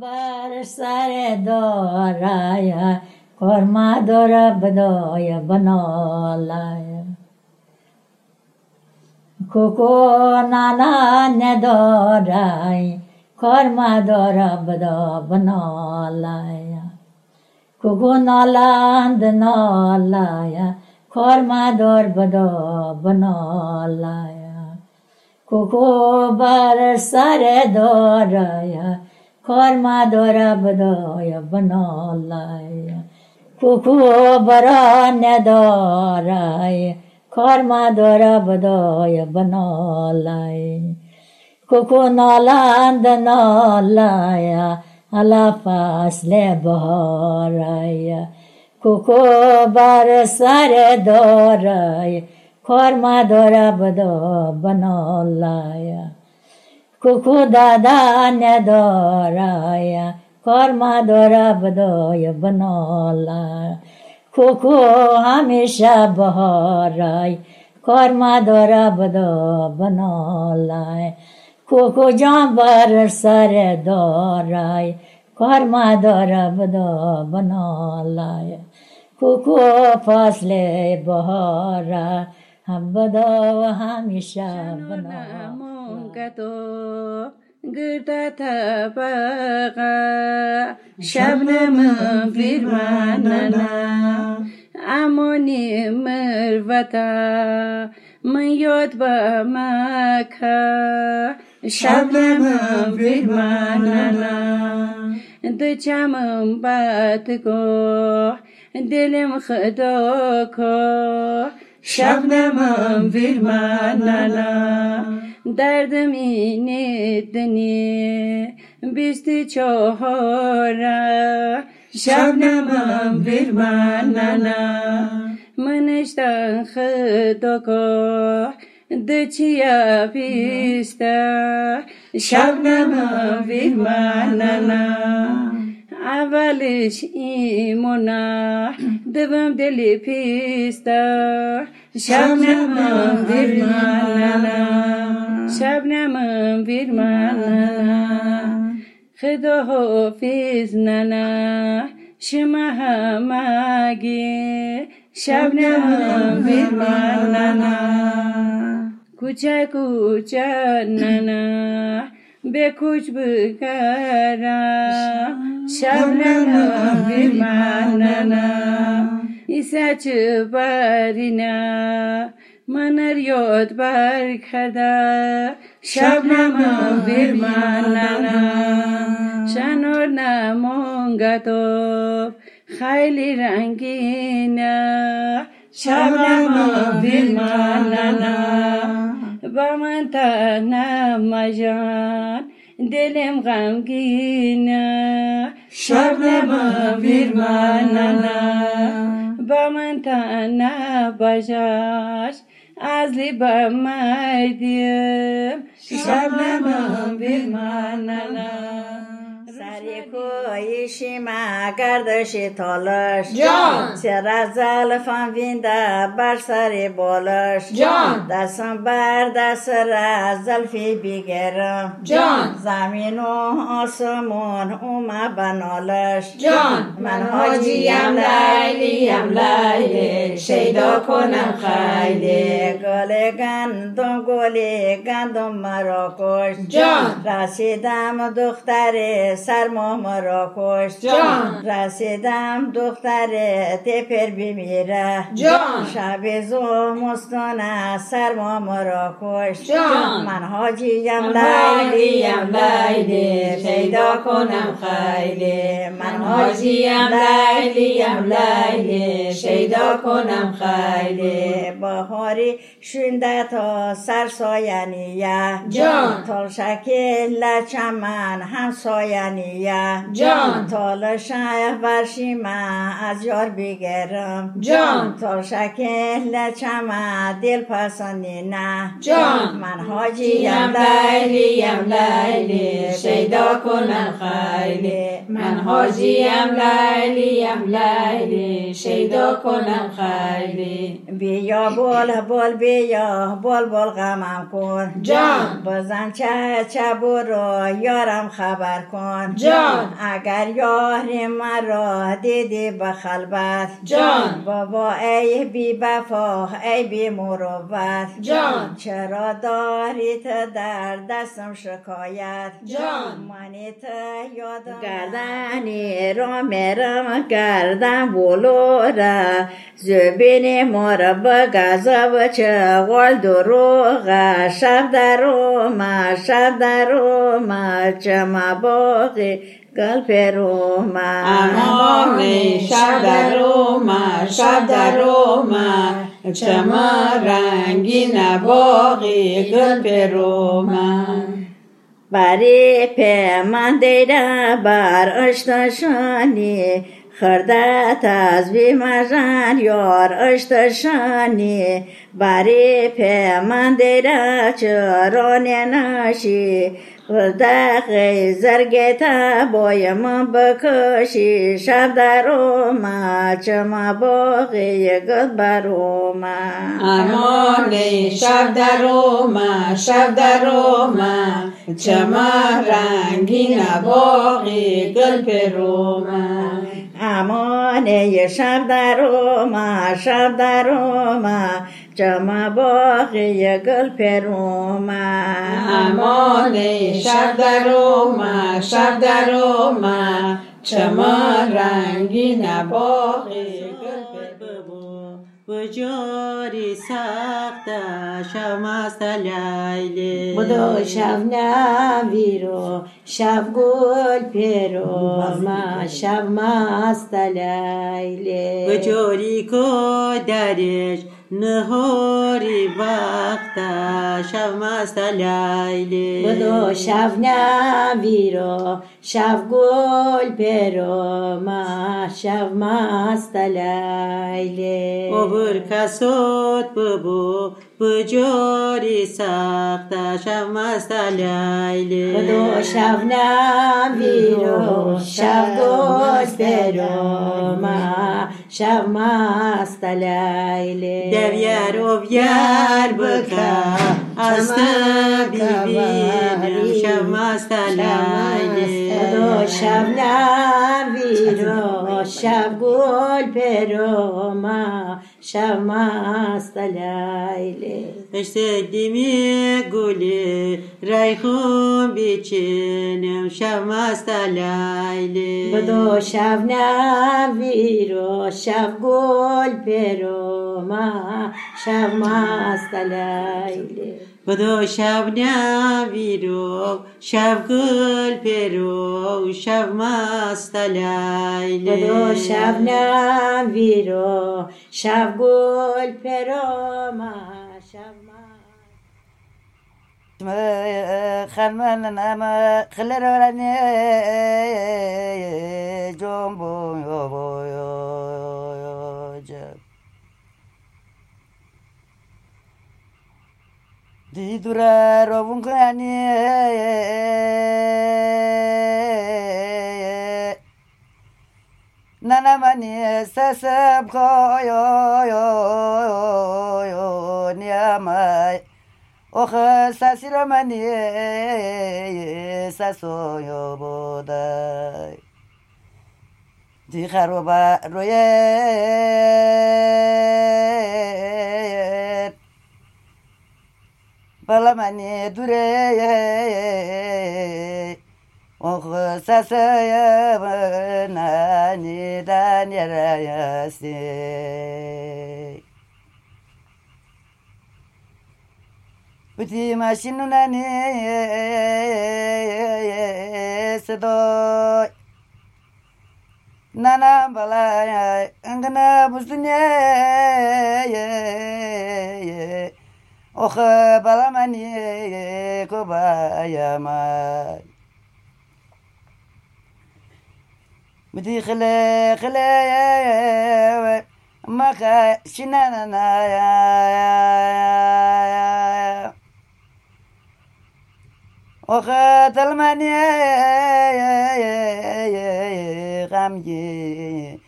بر سر دارای کرما دار بدای بنالای کوکو نانا ندارای کرما دار بدا بنالای کوکو نالند نالای کرما دار بدا بنالای کوکو بر سر دارای खोरमा दोरा बदय बनलाय कुकु बर दोराय खोरमा दोरा बदय बनलाय कुकु नलान्द नलाय अलापासले बहराय कुकु बर सारे दोराय खोरमा दोरा बद बनलाय कुकुदादान्य दोराय कर्म दोरबदोय बनोला कुकु हमेशा बहराय कर्म दोरबदो बनोलाय कुकु जाबर सर दराय दोराय कर्म बद बनोलाय कुकु फसले बहरा हम बदो हमेशा बनोला فصل بهارای هم بدا و همیشه بنا گرده طبقه شبنم بیرماننا امانی مروتا من یاد با مکه شبنم بیرماننا د چمم بات کو دلم خدا کو شبنمم بیرماننا دردم اینه دنی بیست چهاره شبنمم بیرماننا منشتن خدا کو د چیا بیسته شبنمم بیرماننا اولش ایمونا. دبم دلی پیستا. شبنمم بیرماننا شبنمم بیرماننا خدا حافظ ننا شما همگی شبنمم بیرماننا کوچه کوچه ننا به کوچ بکرم شبنم بیرماننا ایسا چه من یاد بر کرده شبنم بیرماننا شنور نمونگتو خیلی رنگینه شبنم بیرماننا با من تنم جان دلم غمگینه شبنم بیرماننا با من تنها باشاش از لیبا مردیم شبنم بیرماننا سری کوی شیما گردش تالش جان چرا زلفان وینده بر سر بالش جان دستم بر دست را زلفی بگیرم جان زمین و آسمون اوما بنالش جان من حاجیم لیلیم لیلی شیدا کنم خیلی گل گندم گل گندم مرا کش جان رسیدم دختر سرما مرا کش. جان. رسیدم دختر تپر بمیره. جان. شب زو مستانه سرما مرا کش. جان. من حاجیم لیلیم لیلی شیدا کنم خیلی من حاجیم لیلیم لیلی کنم خیلی. بهاری شونده تا سرساینیه جان. تال شکل چمن همساینیه جان. جان تا شه برشیمه از یار بگیرم. جان. تا شکل چمه دل پسندی نه. جان. من حاجیم جیم لیلیم لیلی شیدا کنم خیلی. من حاجیم لیلیم لیلی شیدا کنم خیلی بیا بول بول بیا بول بول غمم کن جان. بزن چه چه برو یارم خبر کن جان. اگر یار مرا دیدی به خلبت جان. بابا ای بی بفا ای بی مروت جان. چرا داری تو در دستم شکایت جان. منی تو یادم گردنی را میرم گردن بلوره زبین مارا بگذا بچه غال دروغه شب درومه شب درومه چما باقی گل پرومه امان شب در اومد شب در اومد چما رنگین باقی گل پرومد بری پیمان دیده بر اشتشانی خردت از بیمجن یار اشتشانی بری پیمان دیده چرانی نشی دقی زرگتا بای من بکشی. شب در اومد چما باقی گل بر اومد. امان شب در اومد شب در اومد. چما رنگین باقی گل پرومد امانه شب در اومد شب در اومد جمع باقی گل پرومد امان شب در اومد شب در اومد چما رنگین باقی گل بجاری سخت شب مست لیلی بدو شب نویرو شب گل پیرو ما شب مست لیلی بجاری کو درش نهاری وقت شب مست لیلی. بدو شب نویرو شب گل پیرو ما شب مست لیلی. اوبر کسوت ببو بجاری سخت شب مست لیلی. بدو شب نویرو شب گل پیرو ما شب مست لیلی دویر و بیار بکا از ببینم شب مست لیلی بدو شب نویرو شب گل پیرو ما شب مست لیلی اشتدیمی گلی ریخون بیچینم شب مست لیلی. بدو شب نویرو شب گل پیرو ما شب مست لیلی. بدو شب نویرو شب گل پیرو شب مست لیلی. بدو شب نویرو شب گل پیرو ما. شب مست خلمن نما خلرانی جنبو جب دی دورا روون کنی ننمانی سسب کویو نیامای اوخ سسیرمانی سسویو بودای. دی خروبا روی بلمنی دوره. ni da ni ra ya se uti ma shin na ni se do na na ba la ya ang na bu su ne ye ye o kha ba la ma ni ko ba ya ma مدي غلا غلا يا يا ما شنانا يا يا وخات المانيا يا يا يا غامجي